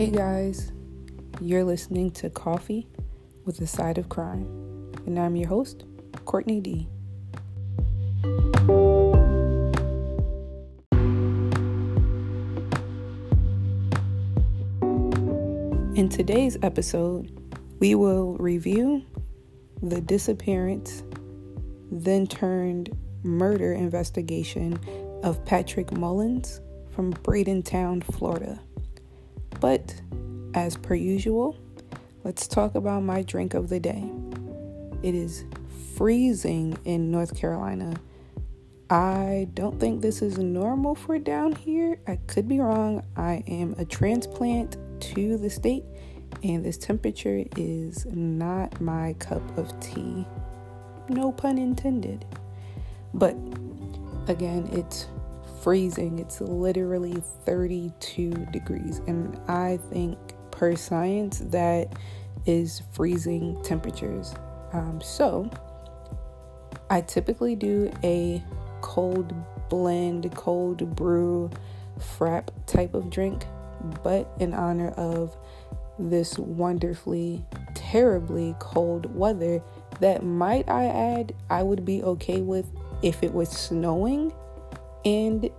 Hey guys, you're listening to Coffee with a Side of Crime, and I'm your host, Courtney D. In today's episode, we will review the disappearance, then turned murder investigation of Patrick Mullins from Bradenton, Florida. But as per usual, let's talk about my drink of the day. It is freezing in North Carolina. I don't think this is normal for down here. I could be wrong. I am a transplant to the state, and this temperature is not my cup of tea. No pun intended. But again, it's freezing. It's literally 32 degrees. And I think, per science, that is freezing temperatures. Um, so, I typically do a cold blend, cold brew, frap type of drink, but in honor of this wonderfully, terribly cold weather, that might I add, I would be okay with if it was snowing and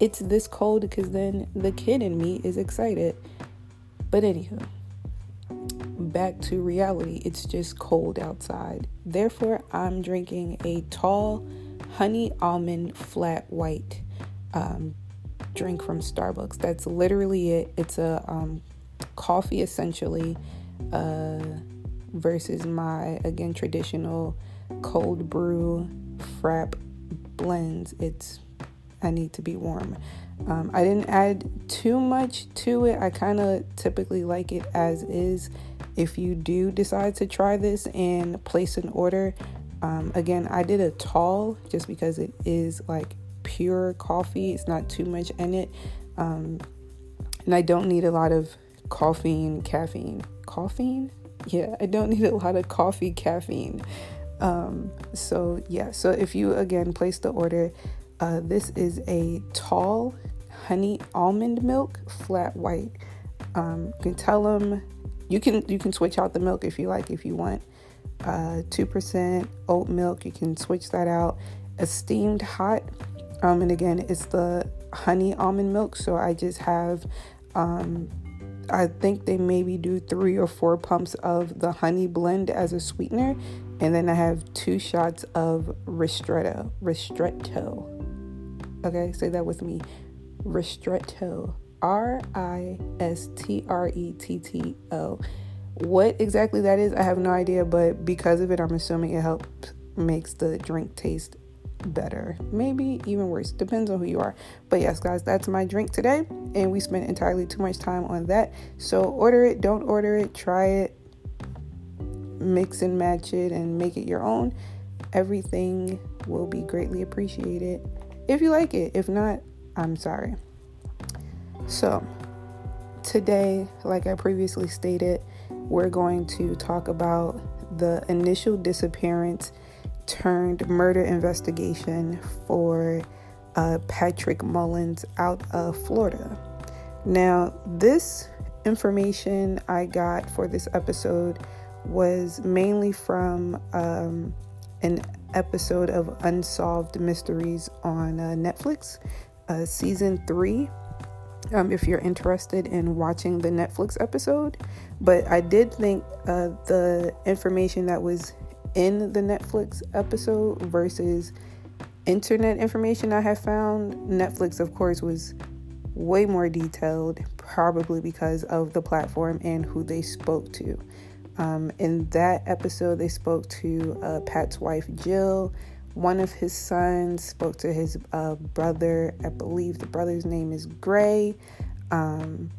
it's this cold because then the kid in me is excited. But anywho, back to reality. It's just cold outside. Therefore, I'm drinking a tall honey almond flat white um, drink from Starbucks. That's literally it. It's a um, coffee essentially uh, versus my again traditional cold brew frap blends. It's I need to be warm. Um, I didn't add too much to it. I kind of typically like it as is. If you do decide to try this and place an order, um, again, I did a tall just because it is like pure coffee. It's not too much in it. Um, and I don't need a lot of caffeine, caffeine. Caffeine? Yeah, I don't need a lot of coffee, caffeine. Um, so, yeah, so if you again place the order, uh, this is a tall honey almond milk, flat white. Um, you can tell them you can you can switch out the milk if you like if you want. Uh, two uh, percent oat milk, you can switch that out. A steamed hot, um, and again it's the honey almond milk. So I just have. Um, I think they maybe do three or four pumps of the honey blend as a sweetener, and then I have two shots of ristretto. Ristretto. Okay, say that with me. Ristretto. R I S T R E T T O. What exactly that is, I have no idea, but because of it, I'm assuming it helps makes the drink taste better. Maybe even worse. Depends on who you are. But yes, guys, that's my drink today. And we spent entirely too much time on that. So order it, don't order it, try it, mix and match it, and make it your own. Everything will be greatly appreciated if you like it. If not, I'm sorry. So, today, like I previously stated, we're going to talk about the initial disappearance turned murder investigation for uh, Patrick Mullins out of Florida. Now, this information I got for this episode was mainly from um, an episode of Unsolved Mysteries on uh, Netflix, uh, season three. Um, if you're interested in watching the Netflix episode, but I did think uh, the information that was in the Netflix episode versus internet information I have found, Netflix, of course, was way more detailed, probably because of the platform and who they spoke to. Um, in that episode, they spoke to uh, Pat's wife, Jill. One of his sons spoke to his uh, brother. I believe the brother's name is Gray. Um,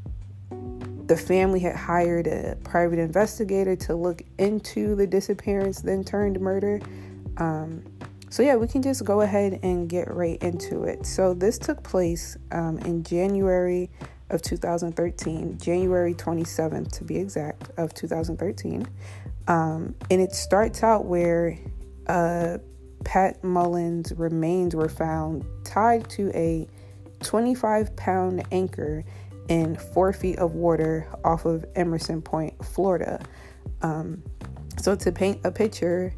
the family had hired a private investigator to look into the disappearance, then turned murder. Um, so, yeah, we can just go ahead and get right into it. So, this took place um, in January of 2013, January 27th to be exact, of 2013. Um, and it starts out where uh, Pat Mullins' remains were found tied to a 25 pound anchor in four feet of water off of Emerson Point, Florida. Um, so, to paint a picture,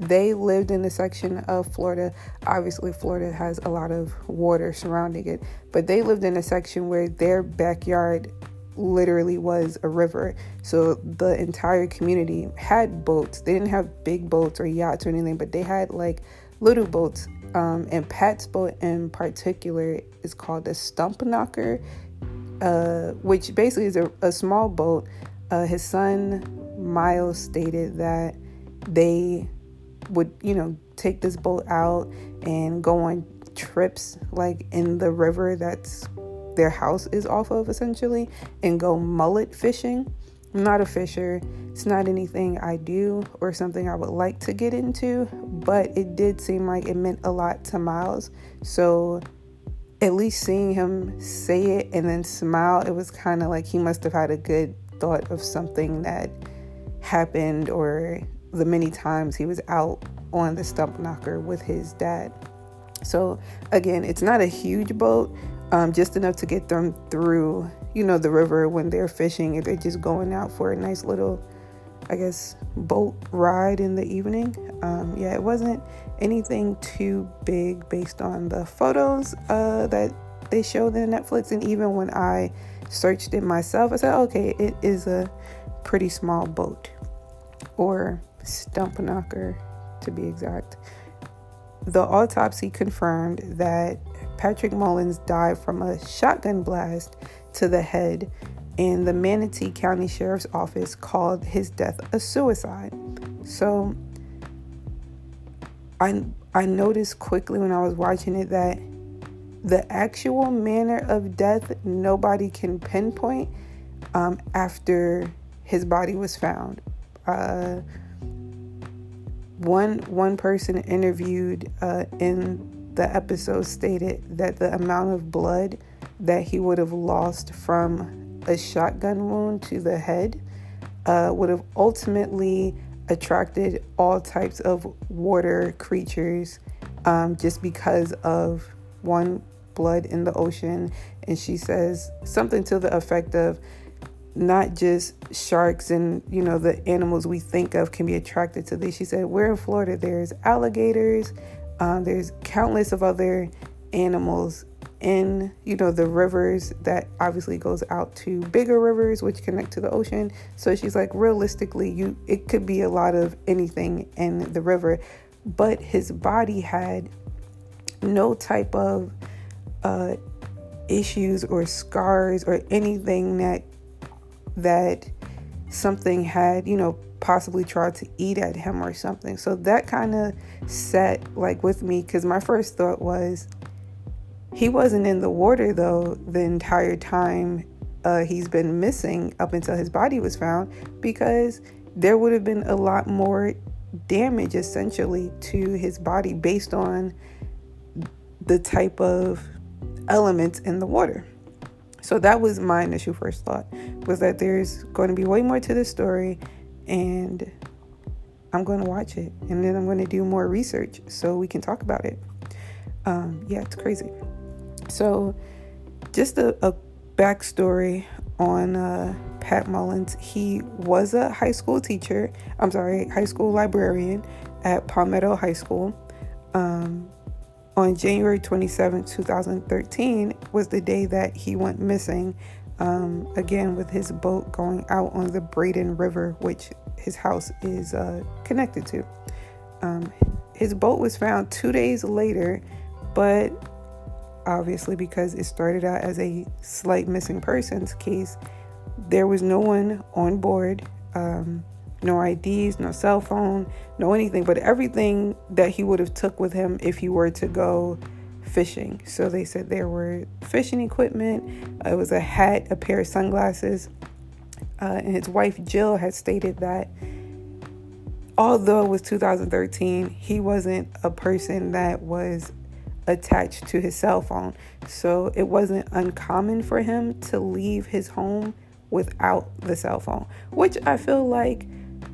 they lived in a section of Florida. Obviously, Florida has a lot of water surrounding it, but they lived in a section where their backyard literally was a river. So the entire community had boats. They didn't have big boats or yachts or anything, but they had like little boats. Um, and Pat's boat in particular is called the Stump Knocker, uh, which basically is a, a small boat. Uh, his son Miles stated that they would, you know, take this boat out and go on trips like in the river that's their house is off of essentially and go mullet fishing. I'm not a fisher. It's not anything I do or something I would like to get into, but it did seem like it meant a lot to Miles. So at least seeing him say it and then smile, it was kind of like he must have had a good thought of something that happened or the many times he was out on the stump knocker with his dad. So, again, it's not a huge boat, um, just enough to get them through, you know, the river when they're fishing. If they're just going out for a nice little, I guess, boat ride in the evening. Um, yeah, it wasn't anything too big based on the photos uh, that they showed in Netflix. And even when I searched it myself, I said, okay, it is a pretty small boat or stump knocker to be exact. The autopsy confirmed that Patrick Mullins died from a shotgun blast to the head, and the Manatee County Sheriff's Office called his death a suicide. So I I noticed quickly when I was watching it that the actual manner of death nobody can pinpoint um, after his body was found. Uh, one one person interviewed uh, in the episode stated that the amount of blood that he would have lost from a shotgun wound to the head uh, would have ultimately attracted all types of water creatures um, just because of one blood in the ocean. And she says something to the effect of not just sharks and you know the animals we think of can be attracted to this. She said, We're in Florida, there's alligators, um, there's countless of other animals in you know the rivers that obviously goes out to bigger rivers which connect to the ocean. So she's like realistically you it could be a lot of anything in the river. But his body had no type of uh, issues or scars or anything that that something had you know possibly tried to eat at him or something. So that kind of set like with me because my first thought was he wasn't in the water though the entire time uh, he's been missing up until his body was found because there would have been a lot more damage essentially to his body based on the type of elements in the water. So that was my initial first thought was that there's going to be way more to this story and I'm going to watch it and then I'm going to do more research so we can talk about it. Um, yeah, it's crazy. So, just a, a backstory on uh, Pat Mullins. He was a high school teacher, I'm sorry, high school librarian at Palmetto High School. Um, on January 27, 2013, was the day that he went missing um, again with his boat going out on the Braden River, which his house is uh, connected to. Um, his boat was found two days later, but obviously, because it started out as a slight missing persons case, there was no one on board, um, no IDs, no cell phone, no anything, but everything that he would have took with him if he were to go fishing. So they said there were fishing equipment, it was a hat, a pair of sunglasses. Uh, and his wife Jill had stated that although it was 2013, he wasn't a person that was attached to his cell phone. So it wasn't uncommon for him to leave his home without the cell phone, which I feel like,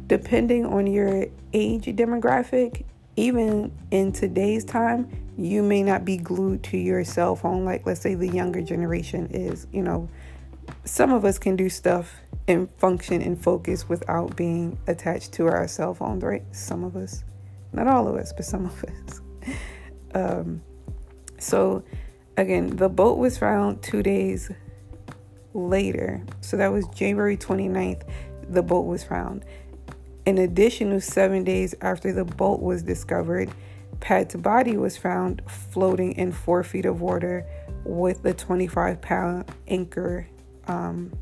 depending on your age demographic, even in today's time, you may not be glued to your cell phone like let's say the younger generation is, you know, some of us can do stuff and function and focus without being attached to our cell phones, right? Some of us, not all of us, but some of us. Um, so, again, the boat was found two days later. So that was January 29th, the boat was found. In addition to seven days after the boat was discovered, Pat's body was found floating in four feet of water with a 25 pound anchor um,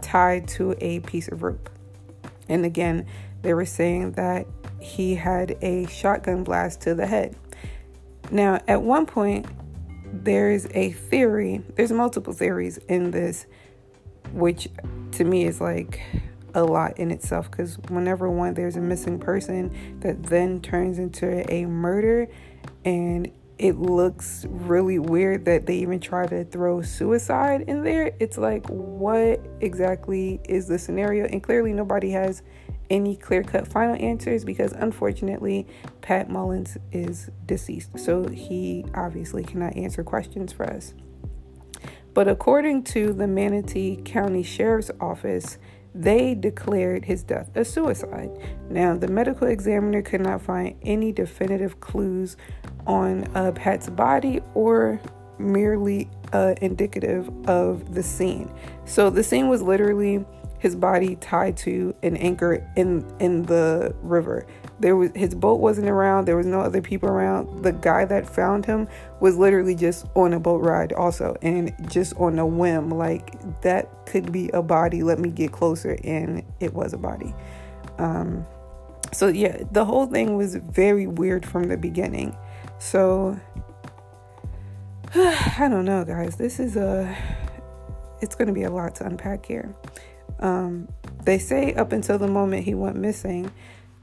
tied to a piece of rope. And again, they were saying that he had a shotgun blast to the head. Now, at one point, there's a theory, there's multiple theories in this, which to me is like a lot in itself because whenever one there's a missing person that then turns into a murder and it looks really weird that they even try to throw suicide in there. It's like what exactly is the scenario? And clearly nobody has any clear cut final answers because unfortunately pat mullins is deceased so he obviously cannot answer questions for us. But according to the manatee county sheriff's office they declared his death a suicide. Now, the medical examiner could not find any definitive clues on uh, Pat's body or merely uh, indicative of the scene. So the scene was literally his body tied to an anchor in in the river. There was his boat wasn't around. There was no other people around. The guy that found him was literally just on a boat ride also and just on a whim like that could be a body. Let me get closer and it was a body. Um so yeah, the whole thing was very weird from the beginning. So I don't know, guys. This is a it's going to be a lot to unpack here. Um, they say up until the moment he went missing,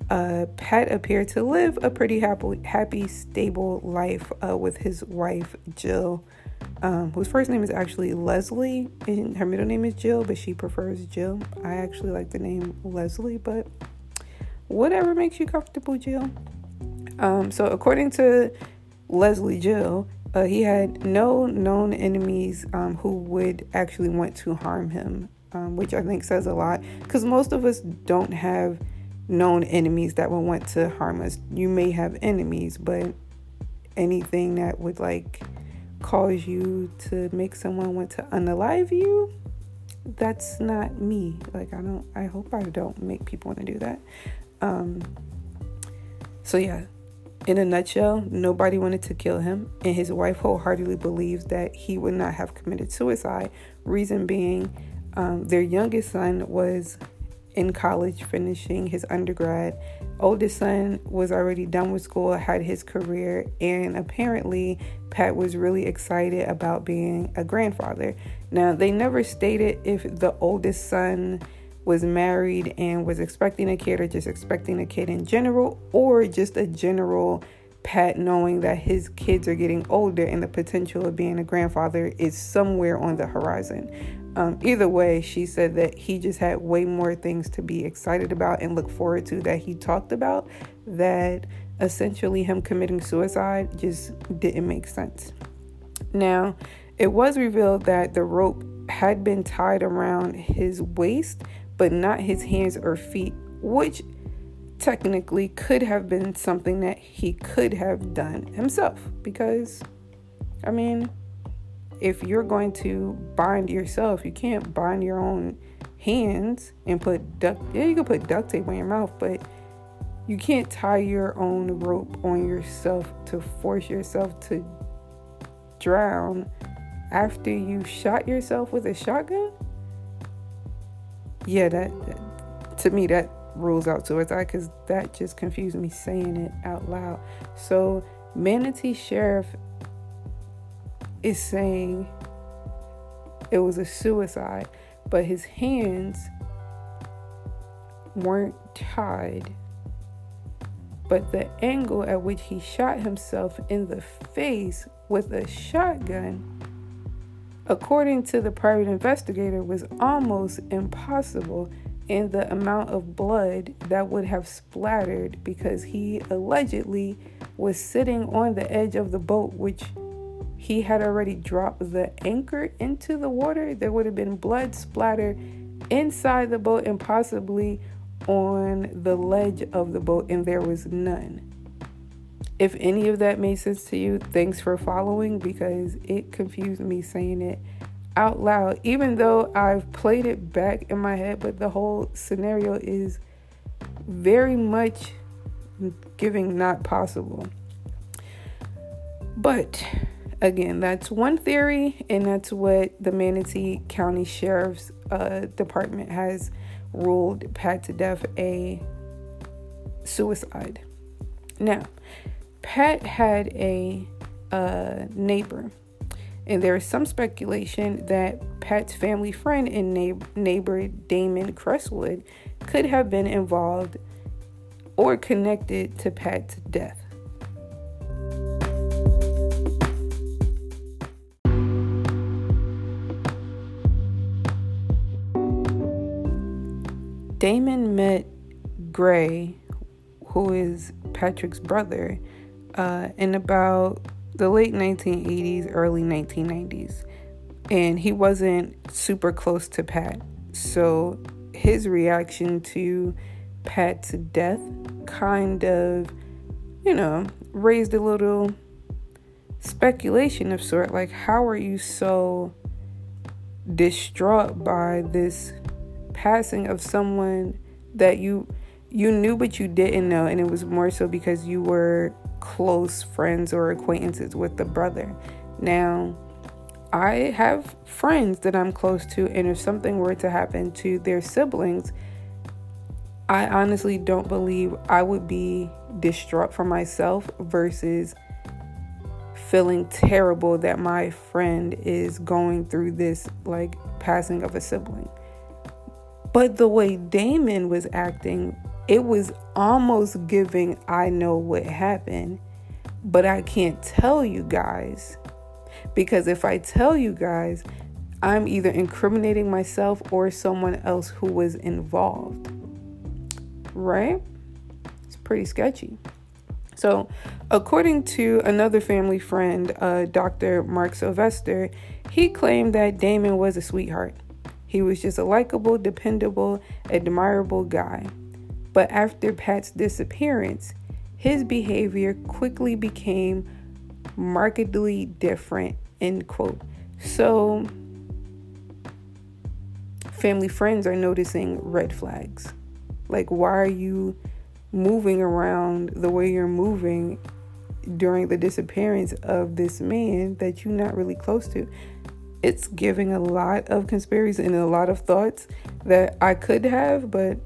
uh, Pat appeared to live a pretty happy, happy, stable life uh, with his wife Jill, um, whose first name is actually Leslie, and her middle name is Jill, but she prefers Jill. I actually like the name Leslie, but whatever makes you comfortable, Jill. Um, so according to Leslie Jill, uh, he had no known enemies um, who would actually want to harm him um, which I think says a lot because most of us don't have known enemies that would want to harm us. You may have enemies, but anything that would like cause you to make someone want to unalive you, that's not me. Like I don't I hope I don't make people want to do that. Um so yeah, in a nutshell, nobody wanted to kill him, and his wife wholeheartedly believes that he would not have committed suicide. Reason being, um, their youngest son was in college finishing his undergrad. Oldest son was already done with school, had his career, and apparently Pat was really excited about being a grandfather. Now, they never stated if the oldest son was married and was expecting a kid or just expecting a kid in general or just a general Pat knowing that his kids are getting older and the potential of being a grandfather is somewhere on the horizon. Um, either way, she said that he just had way more things to be excited about and look forward to that he talked about that essentially him committing suicide just didn't make sense. Now, it was revealed that the rope had been tied around his waist, but not his hands or feet, which technically could have been something that he could have done himself because I mean, if you're going to bind yourself, you can't bind your own hands and put duct yeah, you can put duct tape on your mouth, but you can't tie your own rope on yourself to force yourself to drown after you shot yourself with a shotgun. Yeah, that, that to me that rules out suicide because that just confused me saying it out loud. So, Manatee Sheriff is saying it was a suicide, but his hands weren't tied. But the angle at which he shot himself in the face with a shotgun, according to the private investigator, was almost impossible and the amount of blood that would have splattered because he allegedly was sitting on the edge of the boat, which he had already dropped the anchor into the water, there would have been blood splatter inside the boat and possibly on the ledge of the boat, and there was none. If any of that made sense to you, thanks for following because it confused me saying it out loud, even though I've played it back in my head, but the whole scenario is very much giving not possible. But again, that's one theory, and that's what the Manatee County Sheriff's uh, Department has ruled Pat to death a suicide. Now, Pat had a uh, neighbor, and there is some speculation that Pat's family friend and neighbor Damon Crestwood could have been involved or connected to Pat's death. Damon met Gray, who is Patrick's brother, uh, in about the late 1980s, early 1990s. And he wasn't super close to Pat. So his reaction to Pat's death kind of, you know, raised a little speculation of sort like how are you so distraught by this passing of someone that you you knew but you didn't know and it was more so because you were close friends or acquaintances with the brother. Now, I have friends that I'm close to and if something were to happen to their siblings, I honestly don't believe I would be distraught for myself versus feeling terrible that my friend is going through this like passing of a sibling. But the way Damon was acting, it was almost giving I know what happened, but I can't tell you guys. Because if I tell you guys, I'm either incriminating myself or someone else who was involved. Right? It's pretty sketchy. So, according to another family friend, uh, Dr. Mark Sylvester, he claimed that Damon was a sweetheart. He was just a likable, dependable, admirable guy. But after Pat's disappearance, his behavior quickly became markedly different. End quote. So, family friends are noticing red flags. Like, why are you moving around the way you're moving during the disappearance of this man that you're not really close to? It's giving a lot of conspiracies and a lot of thoughts that I could have, but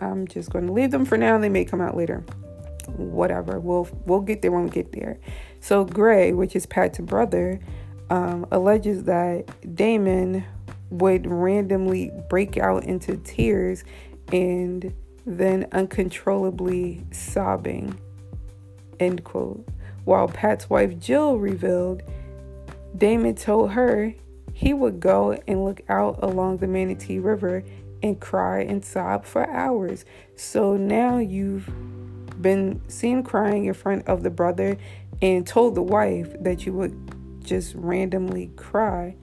I'm just going to leave them for now. They may come out later. Whatever. We'll we'll get there when we get there. So Gray, which is Pat's brother, um, alleges that Damon would randomly break out into tears and then uncontrollably sobbing. End quote. While Pat's wife Jill revealed Damon told her he would go and look out along the Manatee River and cry and sob for hours. So now you've been seen crying in front of the brother and told the wife that you would just randomly cry.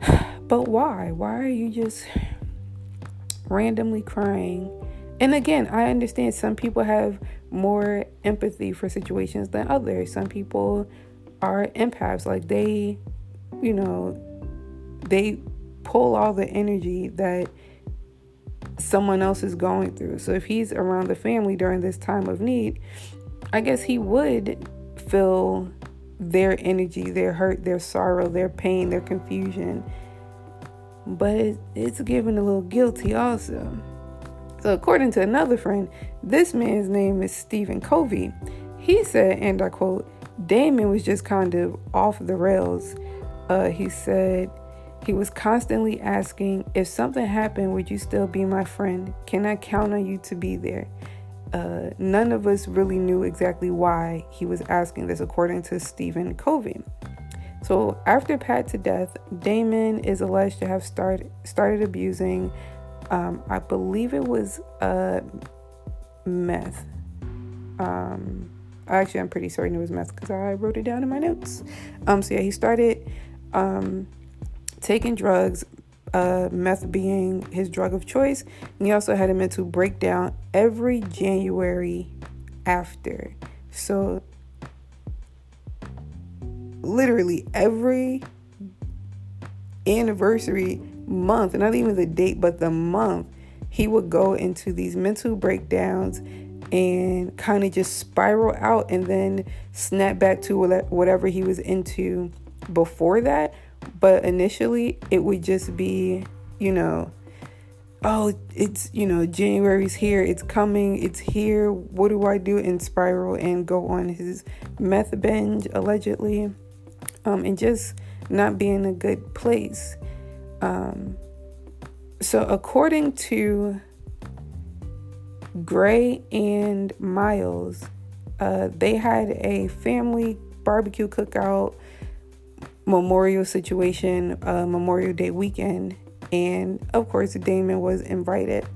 But why? Why are you just randomly crying? And again, I understand some people have more empathy for situations than others. Some people are empaths. Like they, you know, they pull all the energy that someone else is going through. So if he's around the family during this time of need, I guess he would feel their energy, their hurt, their sorrow, their pain, their confusion. But it's giving a little guilty also. So, according to another friend, this man's name is Stephen Covey. He said, and I quote, Damon was just kind of off the rails. Uh, he said he was constantly asking, If something happened, would you still be my friend? Can I count on you to be there? Uh, none of us really knew exactly why he was asking this, according to Stephen Covey. So, after Pat to death, Damon is alleged to have start, started abusing, um, I believe it was uh, meth. Um, Actually, I'm pretty certain it was meth because I wrote it down in my notes. Um, so yeah, he started um, taking drugs, uh, meth being his drug of choice. And he also had a mental breakdown every January after. So literally every anniversary month, not even the date, but the month, he would go into these mental breakdowns and kind of just spiral out and then snap back to whatever he was into before that. But initially, it would just be, you know, oh, it's, you know, January's here, it's coming, it's here. What do I do? And spiral and go on his meth binge, allegedly, um, and just not be in a good place. Um, so, according to Gray and Miles, uh, they had a family barbecue cookout memorial situation, uh, Memorial Day weekend, and of course, Damon was invited.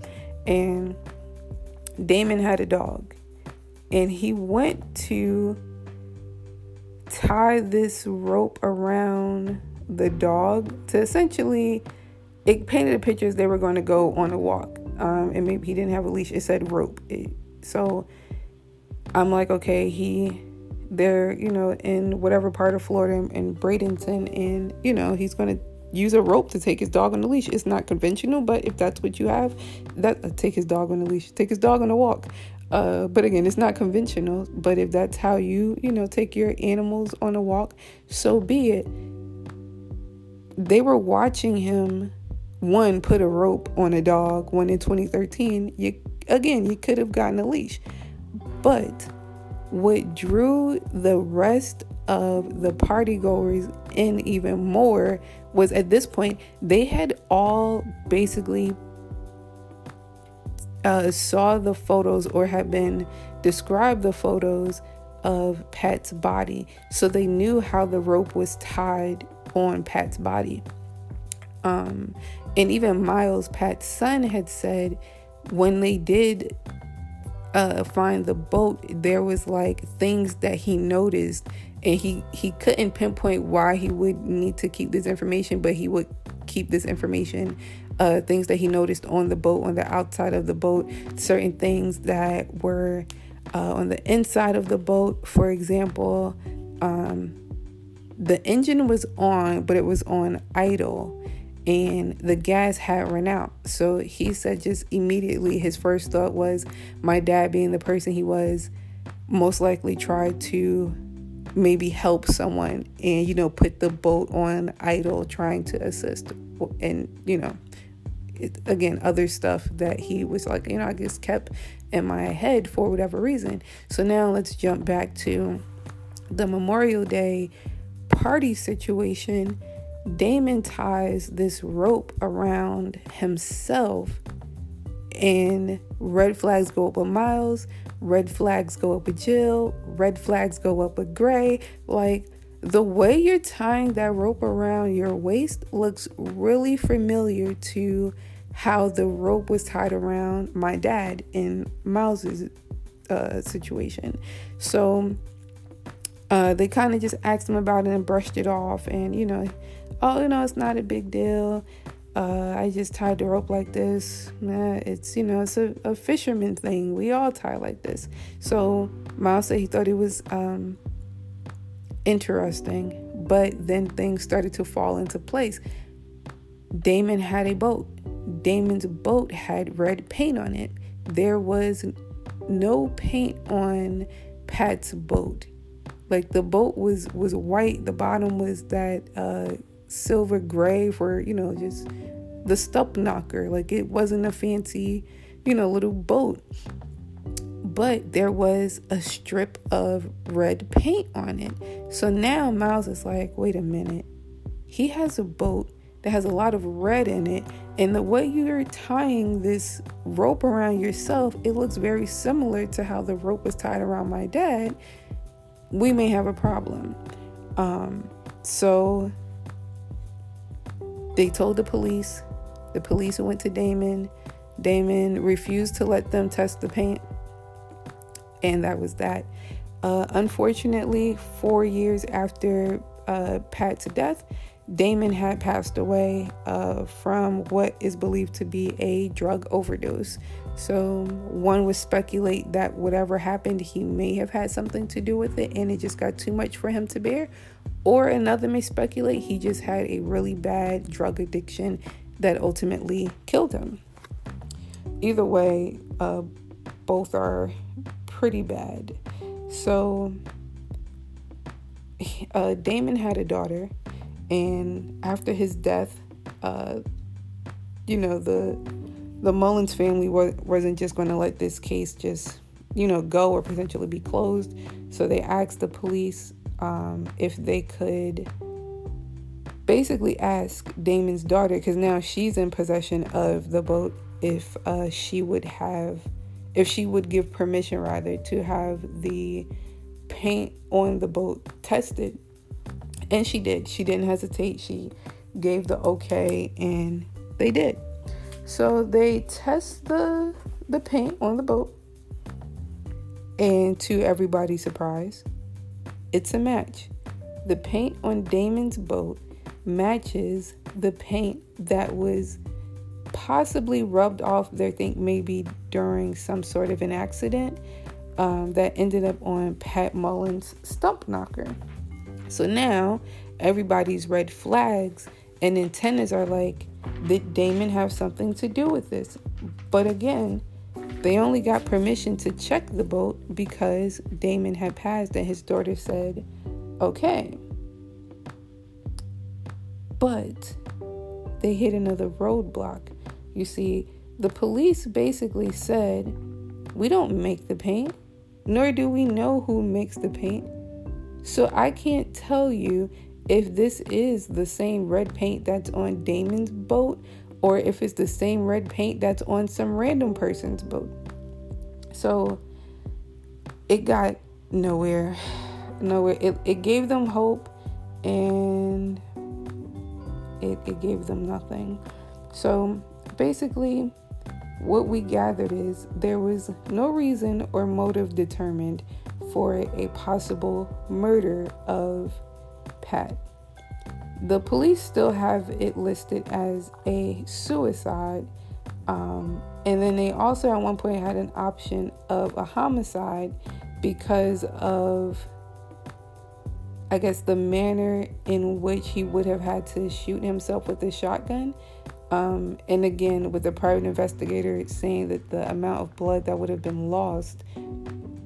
And Damon had a dog, and he went to tie this rope around the dog to essentially it painted a picture as they were going to go on a walk um, and maybe he didn't have a leash it said rope it, so i'm like okay he they're you know in whatever part of florida in bradenton and you know he's going to use a rope to take his dog on the leash it's not conventional but if that's what you have that uh, take his dog on the leash take his dog on a walk uh, but again, it's not conventional. But if that's how you, you know, take your animals on a walk, so be it. They were watching him, one, put a rope on a dog when in 2013, you again, you could have gotten a leash. But what drew the rest of the party goers in even more was at this point, they had all basically uh, saw the photos or had been described the photos of Pat's body. So they knew how the rope was tied on Pat's body. Um, and even Miles, Pat's son, had said when they did uh, find the boat, there was like things that he noticed, and he he couldn't pinpoint why he would need to keep this information, but he would keep this information uh, things that he noticed on the boat, on the outside of the boat, certain things that were uh, on the inside of the boat. For example, um, the engine was on, but it was on idle and the gas had run out. So he said, just immediately, his first thought was my dad, being the person he was, most likely tried to maybe help someone and, you know, put the boat on idle, trying to assist. And, you know, again other stuff that he was like you know i just kept in my head for whatever reason so now let's jump back to the memorial day party situation damon ties this rope around himself and red flags go up with miles red flags go up with jill red flags go up with gray like the way you're tying that rope around your waist looks really familiar to how the rope was tied around my dad in Miles's uh, situation. So uh, they kind of just asked him about it and brushed it off, and you know, oh, you know, it's not a big deal. Uh, I just tied the rope like this. Nah, it's you know, it's a, a, fisherman thing. We all tie like this. So Miles said he thought it was um, interesting, but then things started to fall into place. Damon had a boat. Damon's boat had red paint on it. There was no paint on Pat's boat. Like the boat was was white. The bottom was that uh, silver gray for you know just the stump knocker. Like it wasn't a fancy you know little boat. But there was a strip of red paint on it. So now Miles is like, wait a minute. He has a boat that has a lot of red in it. And the way you're tying this rope around yourself, it looks very similar to how the rope was tied around my dad. We may have a problem. Um, so they told the police. The police went to Damon. Damon refused to let them test the paint. And that was that. Uh, unfortunately, four years after uh, Pat's death, Damon had passed away uh, from what is believed to be a drug overdose. So, one would speculate that whatever happened, he may have had something to do with it and it just got too much for him to bear. Or another may speculate he just had a really bad drug addiction that ultimately killed him. Either way, uh, both are pretty bad. So, uh, Damon had a daughter and after his death, uh, you know the the Mullins family was, wasn't just going to let this case just you know go or potentially be closed. So they asked the police um, if they could basically ask Damon's daughter because now she's in possession of the boat if uh, she would have if she would give permission rather to have the paint on the boat tested and she did. She didn't hesitate. She gave the okay and they did. So they test the the paint on the boat. And to everybody's surprise, it's a match. The paint on Damon's boat matches the paint that was possibly rubbed off there, think maybe during some sort of an accident um, that ended up on Pat Mullins' stump knocker. So now everybody's red flags and antennas are like, did Damon have something to do with this? But again, they only got permission to check the boat because Damon had passed and his daughter said, okay. But they hit another roadblock. You see, the police basically said, we don't make the paint, nor do we know who makes the paint. So I can't tell you if this is the same red paint that's on Damon's boat or if it's the same red paint that's on some random person's boat. So it got nowhere. Nowhere. It, it gave them hope and it, it gave them nothing. So basically, what we gathered is there was no reason or motive determined for a possible murder of The police still have it listed as a suicide. Um, and then they also at one point had an option of a homicide because of, I guess, the manner in which he would have had to shoot himself with a shotgun. Um, and again, with the private investigator saying that the amount of blood that would have been lost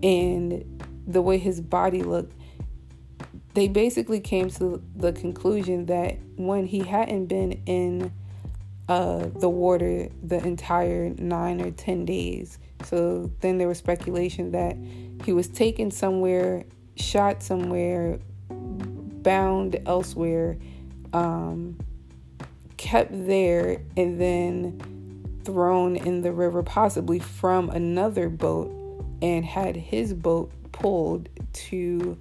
and the way his body looked, they basically came to the conclusion that when he hadn't been in uh, the water the entire nine or ten days, so then there was speculation that he was taken somewhere, shot somewhere, bound elsewhere, um, kept there, and then thrown in the river, possibly from another boat, and had his boat pulled to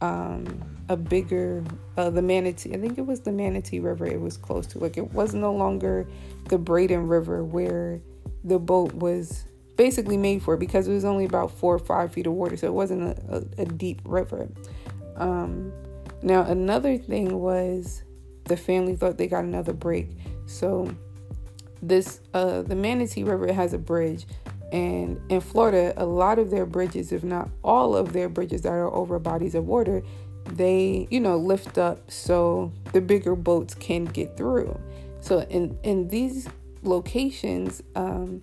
um, a bigger, uh, the Manatee, I think it was the Manatee River it was close to. Like it was no longer the Braden River where the boat was basically made for because it was only about four or five feet of water, so it wasn't a, a, a deep river. Um, now, another thing was the family thought they got another break. So, this, uh, the Manatee River has a bridge and in Florida, a lot of their bridges, if not all of their bridges that are over bodies of water, they, you know, lift up so the bigger boats can get through. So in in these locations, um,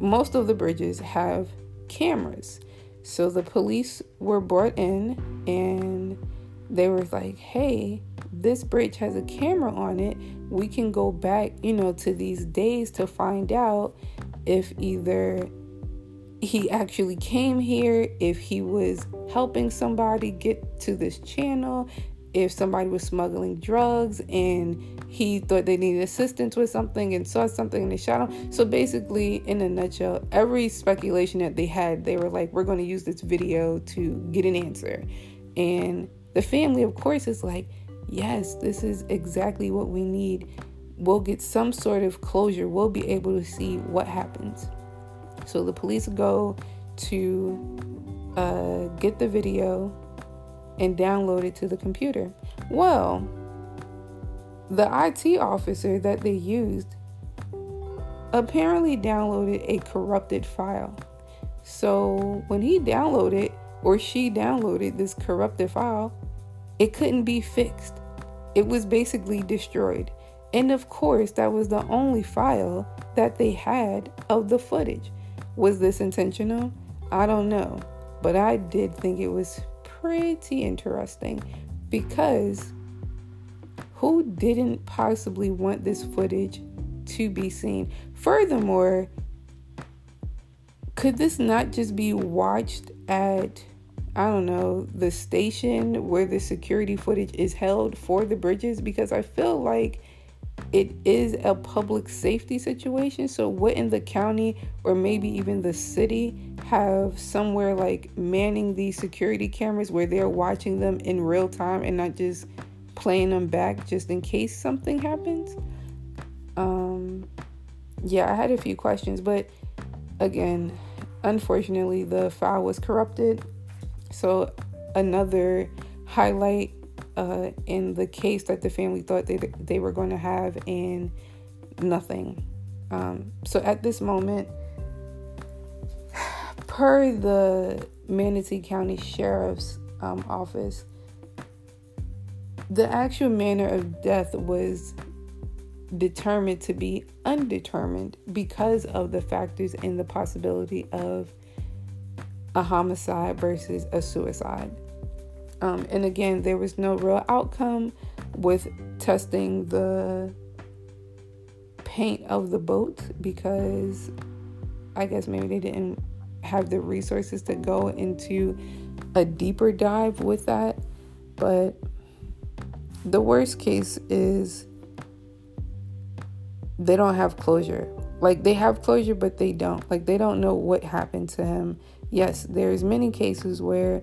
most of the bridges have cameras. So the police were brought in and they were like, hey, this bridge has a camera on it. We can go back, you know, to these days to find out if either he actually came here, if he was helping somebody get to this channel, if somebody was smuggling drugs and he thought they needed assistance with something and saw something and they shot him. So basically, in a nutshell, every speculation that they had, they were like, we're going to use this video to get an answer. And the family, of course, is like, yes, this is exactly what we need we'll get some sort of closure. We'll be able to see what happens. So the police go to uh, get the video and download it to the computer. Well, the IT officer that they used apparently downloaded a corrupted file. So when he downloaded or she downloaded this corrupted file, it couldn't be fixed. It was basically destroyed. And of course, that was the only file that they had of the footage. Was this intentional? I don't know. But I did think it was pretty interesting because who didn't possibly want this footage to be seen? Furthermore, could this not just be watched at I don't know, the station where the security footage is held for the bridges because I feel like it is a public safety situation. So, wouldn't the county or maybe even the city have somewhere like manning these security cameras where they're watching them in real time and not just playing them back just in case something happens? Um, yeah, I had a few questions, but again, unfortunately, the file was corrupted. So, another highlight uh, in the case that the family thought they, they were going to have, and nothing. Um, so, at this moment, per the Manatee County Sheriff's um, Office, the actual manner of death was determined to be undetermined because of the factors in the possibility of a homicide versus a suicide. Um, and again, there was no real outcome with testing the paint of the boat because I guess maybe they didn't have the resources to go into a deeper dive with that. But the worst case is they don't have closure. Like they have closure, but they don't. Like they don't know what happened to him. Yes, there's many cases where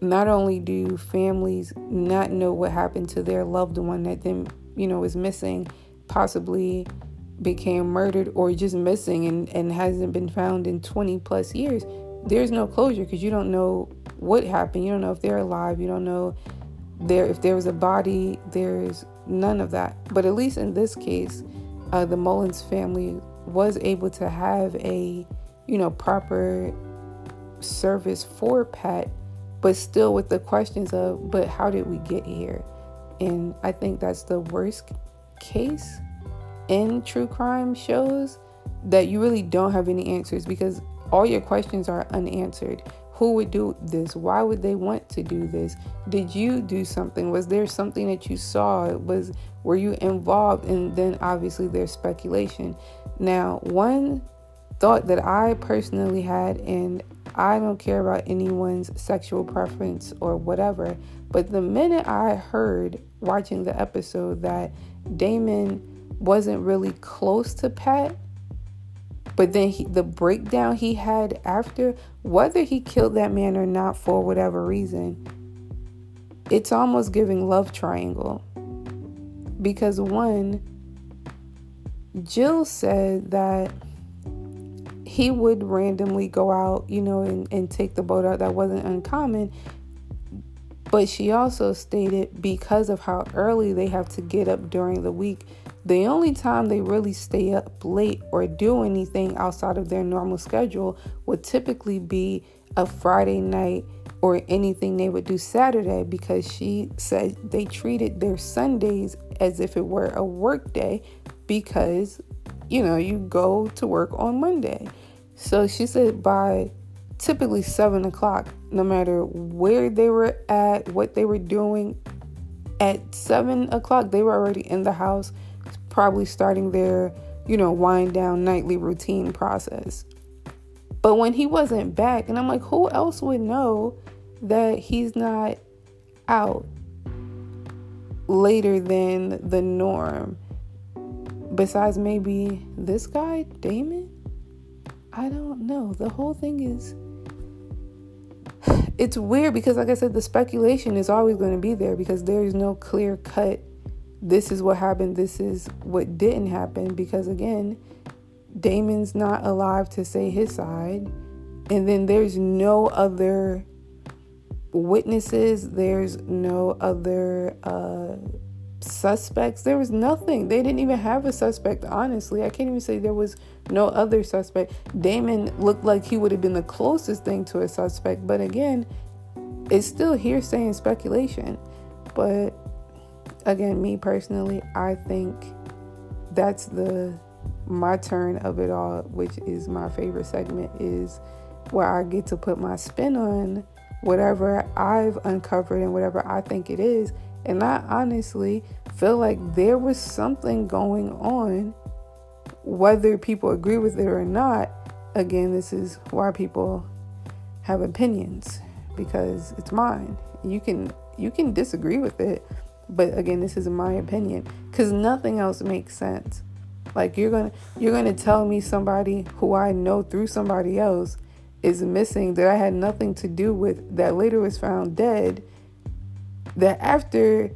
not only do families not know what happened to their loved one that then, you know, is missing, possibly became murdered or just missing and, and hasn't been found in 20 plus years, there's no closure because you don't know what happened. You don't know if they're alive. You don't know there if there was a body. There's none of that. But at least in this case, uh, the Mullins family was able to have a, you know, proper service for Pat, but still with the questions of, but how did we get here? And I think that's the worst case in true crime shows that you really don't have any answers because all your questions are unanswered. Who would do this? Why would they want to do this? Did you do something? Was there something that you saw? Was were you involved? And then obviously there's speculation. Now, one thought that I personally had, and I don't care about anyone's sexual preference or whatever, but the minute I heard watching the episode that Damon wasn't really close to Pat, but then he, the breakdown he had after, whether he killed that man or not for whatever reason, it's almost giving love triangle. Because one, Jill said that he would randomly go out, you know, and, and take the boat out. That wasn't uncommon. But she also stated because of how early they have to get up during the week, the only time they really stay up late or do anything outside of their normal schedule would typically be a Friday night or anything they would do Saturday because she said they treated their Sundays as if it were a work day because, you know, you go to work on Monday. So she said by typically seven o'clock, no matter where they were at, what they were doing, at seven o'clock, they were already in the house probably starting their, you know, wind down nightly routine process. But when he wasn't back, and I'm like, who else would know that he's not out later than the norm? Besides maybe this guy, Damon? I don't know. The whole thing is it's weird because like I said the speculation is always going to be there because there's no clear cut this is what happened, this is what didn't happen. Because again, Damon's not alive to say his side. And then there's no other witnesses, there's no other uh, suspects. There was nothing. They didn't even have a suspect, honestly. I can't even say there was no other suspect. Damon looked like he would have been the closest thing to a suspect, but again, it's still hearsay and speculation. But again, me personally, I think that's the my turn of it all, which is my favorite segment, is where I get to put my spin on whatever I've uncovered and whatever I think it is. And I honestly feel like there was something going on, whether people agree with it or not. Again, this is why people have opinions because it's mine. You can you can disagree with it, but again, this is my opinion cuz nothing else makes sense. Like you're going to you're going to tell me somebody who I know through somebody else is missing that I had nothing to do with that later was found dead that after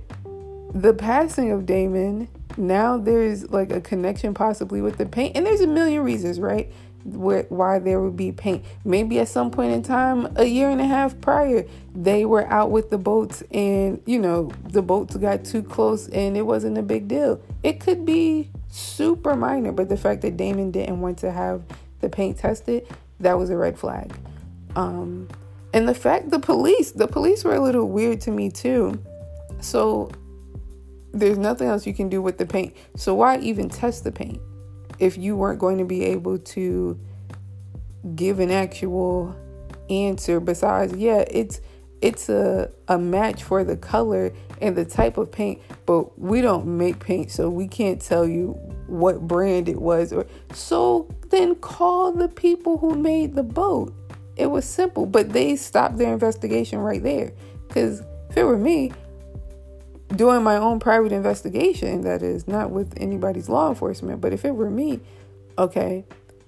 the passing of Damon now there's like a connection possibly with the paint. And there's a million reasons right why there would be paint. Maybe at some point in time a year and a half prior they were out with the boats and you know the boats got too close and it wasn't a big deal. It could be super minor but the fact that damon didn't want to have the paint tested that was a red flag. Um, and the fact the police, the police were a little weird to me too. So there's nothing else you can do with the paint. So why even test the paint if you weren't going to be able to give an actual answer besides yeah, it's it's a a match for the color and the type of paint, but we don't make paint so we can't tell you what brand it was or so then call the people who made the boat it was simple but they stopped their investigation right there. Because if it were me doing my own private investigation that is not with anybody's law enforcement but if it were me okay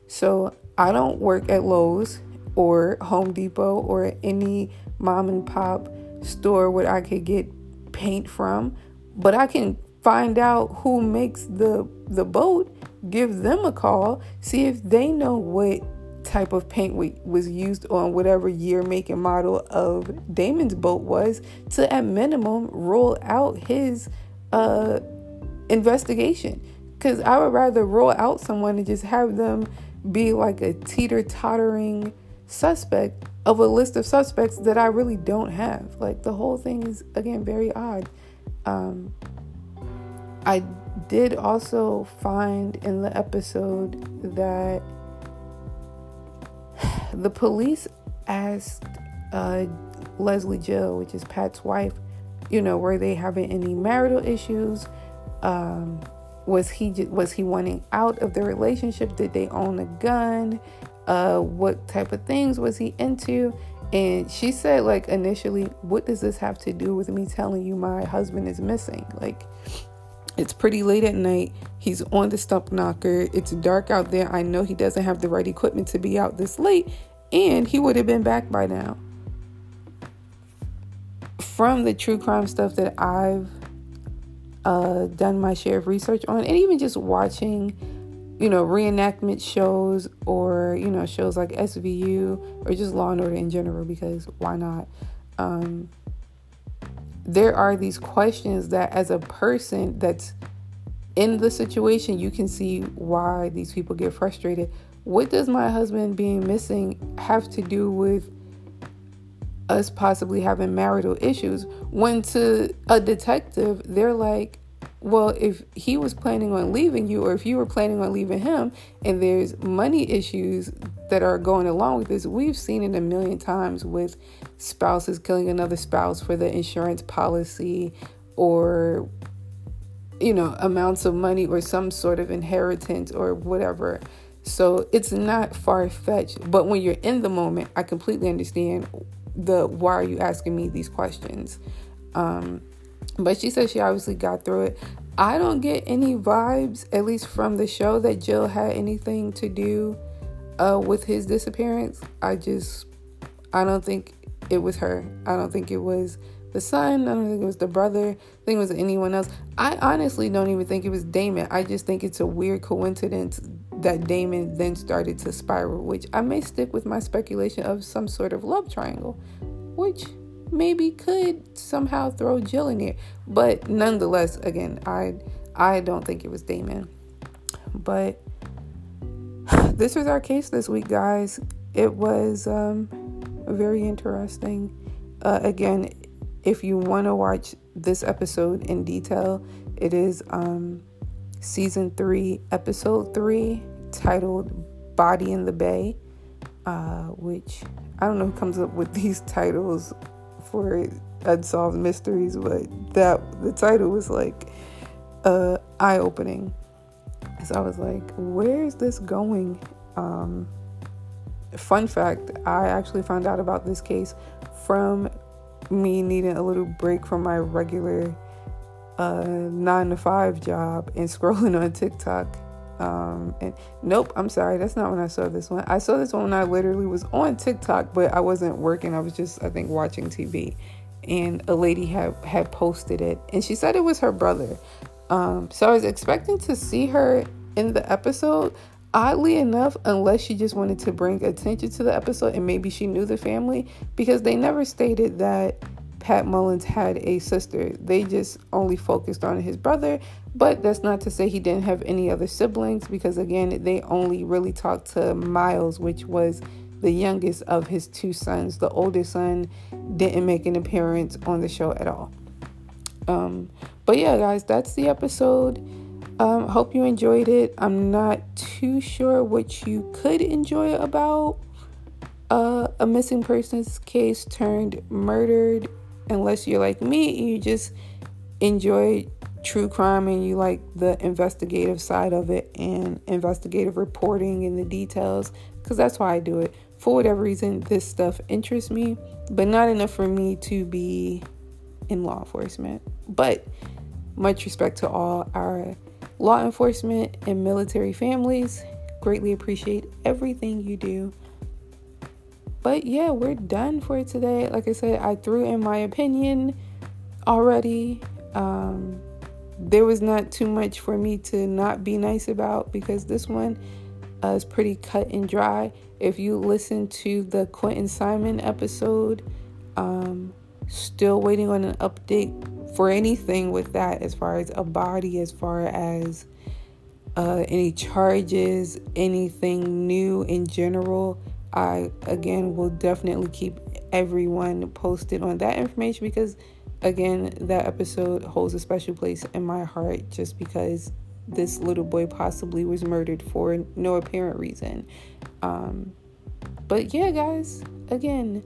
so i don't work at lowes or home depot or any mom and pop store where i could get paint from but i can find out who makes the the boat, give them a call, see if they know what type of paint was used on whatever year, make, and model of Damon's boat was to, at minimum, roll out his uh, investigation. Because I would rather roll out someone and just have them be like a teeter tottering suspect of a list of suspects that I really don't have. Like the whole thing is, again, very odd. Um, I did also find in the episode that the police asked uh, Leslie Jill, which is Pat's wife, you know, were they having any marital issues? Um, was he was he wanting out of the relationship? Did they own a gun? Uh, what type of things was he into? And she said, like initially, what does this have to do with me telling you my husband is missing? Like, it's pretty late at night. He's on the stump knocker. It's dark out there. I know he doesn't have the right equipment to be out this late, and he would have been back by now. From the true crime stuff that I've uh, done my share of research on, and even just watching, you know, reenactment shows or, you know, shows like SVU or just Law and Order in general, because why not? Um, there are these questions that as a person that's in the situation you can see why these people get frustrated. What does my husband being missing have to do with us possibly having marital issues? When to a detective they're like well, if he was planning on leaving you, or if you were planning on leaving him, and there's money issues that are going along with this, we've seen it a million times with spouses killing another spouse for the insurance policy or, you know, amounts of money or some sort of inheritance or whatever. So it's not far fetched. But when you're in the moment, I completely understand the why are you asking me these questions. Um, but she said she obviously got through it. I don't get any vibes, at least from the show, that Jill had anything to do uh, with his disappearance. I just, I don't think it was her. I don't think it was the son. I don't think it was the brother. I think it was anyone else. I honestly don't even think it was Damon. I just think it's a weird coincidence that Damon then started to spiral, which I may stick with my speculation of some sort of love triangle, which maybe could somehow throw Jill in here. But nonetheless, again, I I don't think it was Damon. But this was our case this week, guys. It was um, very interesting. Uh, again, if you want to watch this episode in detail, it is um, season three, episode three, titled Body in the Bay, uh, which I don't know who comes up with these titles for unsolved mysteries, but that the title was like uh, eye opening. So I was like, where is this going? Um, fun fact I actually found out about this case from me needing a little break from my regular uh, nine to five job and scrolling on TikTok. Um, and nope, I'm sorry, that's not when I saw this one. I saw this one when I literally was on TikTok, but I wasn't working. I was just, I think, watching TV. And a lady had had posted it, and she said it was her brother. Um, so I was expecting to see her in the episode. Oddly enough, unless she just wanted to bring attention to the episode and maybe she knew the family, because they never stated that Pat Mullins had a sister. They just only focused on his brother, but that's not to say he didn't have any other siblings because, again, they only really talked to Miles, which was the youngest of his two sons. The oldest son didn't make an appearance on the show at all. Um, but yeah, guys, that's the episode. Um, hope you enjoyed it. I'm not too sure what you could enjoy about uh, a missing persons case turned murdered unless you're like me you just enjoy true crime and you like the investigative side of it and investigative reporting and the details because that's why I do it. For whatever reason, this stuff interests me, but not enough for me to be in law enforcement. But much respect to all our law enforcement and military families. Greatly appreciate everything you do. But yeah, we're done for today. Like I said, I threw in my opinion already. Um, there was not too much for me to not be nice about because this one uh, is pretty cut and dry. If you listen to the Quinton Simon episode, um, still waiting on an update for anything with that as far as a body, as far as uh, any charges, anything new in general. I again will definitely keep everyone posted on that information because again that episode holds a special place in my heart just because this little boy possibly was murdered for no apparent reason. Um, but yeah, guys, again,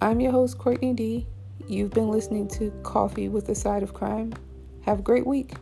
I'm your host, Courtney D. You've been listening to Coffee with a Side of Crime. Have a great week.